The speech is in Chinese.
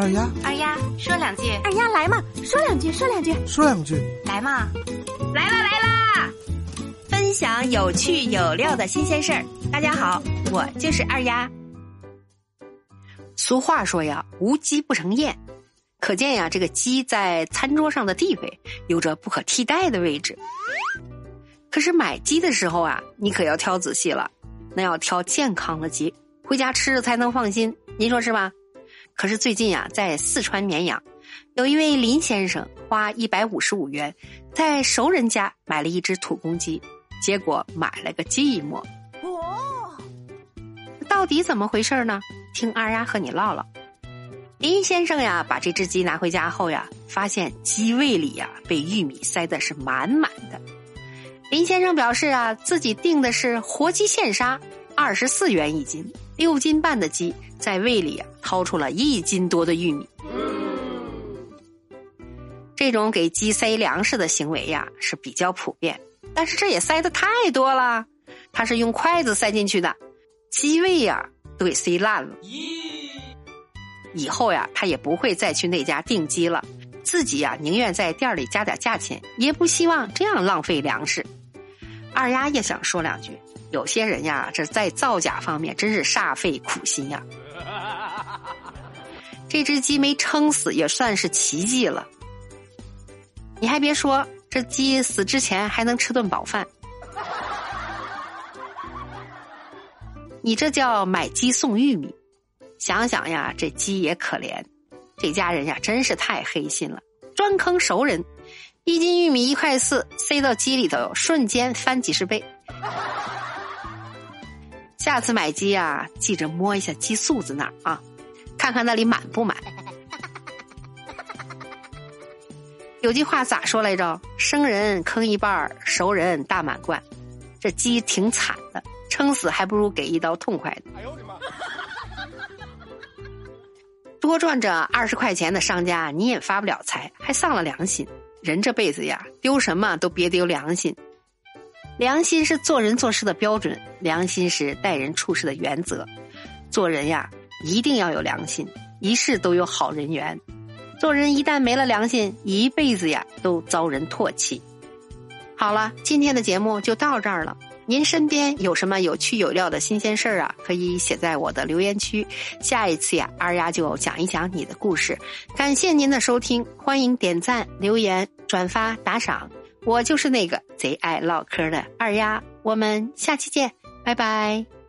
二丫，二丫说两句，二丫来嘛，说两句，说两句，说两句，来嘛，来啦来啦！分享有趣有料的新鲜事儿。大家好，我就是二丫。俗话说呀，无鸡不成宴，可见呀，这个鸡在餐桌上的地位有着不可替代的位置。可是买鸡的时候啊，你可要挑仔细了，那要挑健康的鸡，回家吃着才能放心。您说是吧？可是最近呀，在四川绵阳，有一位林先生花一百五十五元，在熟人家买了一只土公鸡，结果买了个寂寞。哦，到底怎么回事呢？听二丫和你唠唠。林先生呀，把这只鸡拿回家后呀，发现鸡胃里呀被玉米塞的是满满的。林先生表示啊，自己订的是活鸡现杀，二十四元一斤，六斤半的鸡。在胃里啊，掏出了一斤多的玉米。这种给鸡塞粮食的行为呀是比较普遍，但是这也塞的太多了。他是用筷子塞进去的，鸡胃呀都给塞烂了。以后呀，他也不会再去那家订鸡了。自己呀，宁愿在店里加点价钱，也不希望这样浪费粮食。二丫也想说两句，有些人呀，这在造假方面真是煞费苦心呀。这只鸡没撑死也算是奇迹了。你还别说，这鸡死之前还能吃顿饱饭。你这叫买鸡送玉米。想想呀，这鸡也可怜，这家人呀真是太黑心了，专坑熟人。一斤玉米一块四，塞到鸡里头，瞬间翻几十倍。下次买鸡呀，记着摸一下鸡素子那儿啊。看看那里满不满？有句话咋说来着？生人坑一半，熟人大满贯。这鸡挺惨的，撑死还不如给一刀痛快的。哎呦我的妈！多赚这二十块钱的商家，你也发不了财，还丧了良心。人这辈子呀，丢什么都别丢良心。良心是做人做事的标准，良心是待人处事的原则。做人呀。一定要有良心，一世都有好人缘。做人一旦没了良心，一辈子呀都遭人唾弃。好了，今天的节目就到这儿了。您身边有什么有趣有料的新鲜事儿啊？可以写在我的留言区。下一次呀，二丫就讲一讲你的故事。感谢您的收听，欢迎点赞、留言、转发、打赏。我就是那个贼爱唠嗑的二丫。我们下期见，拜拜。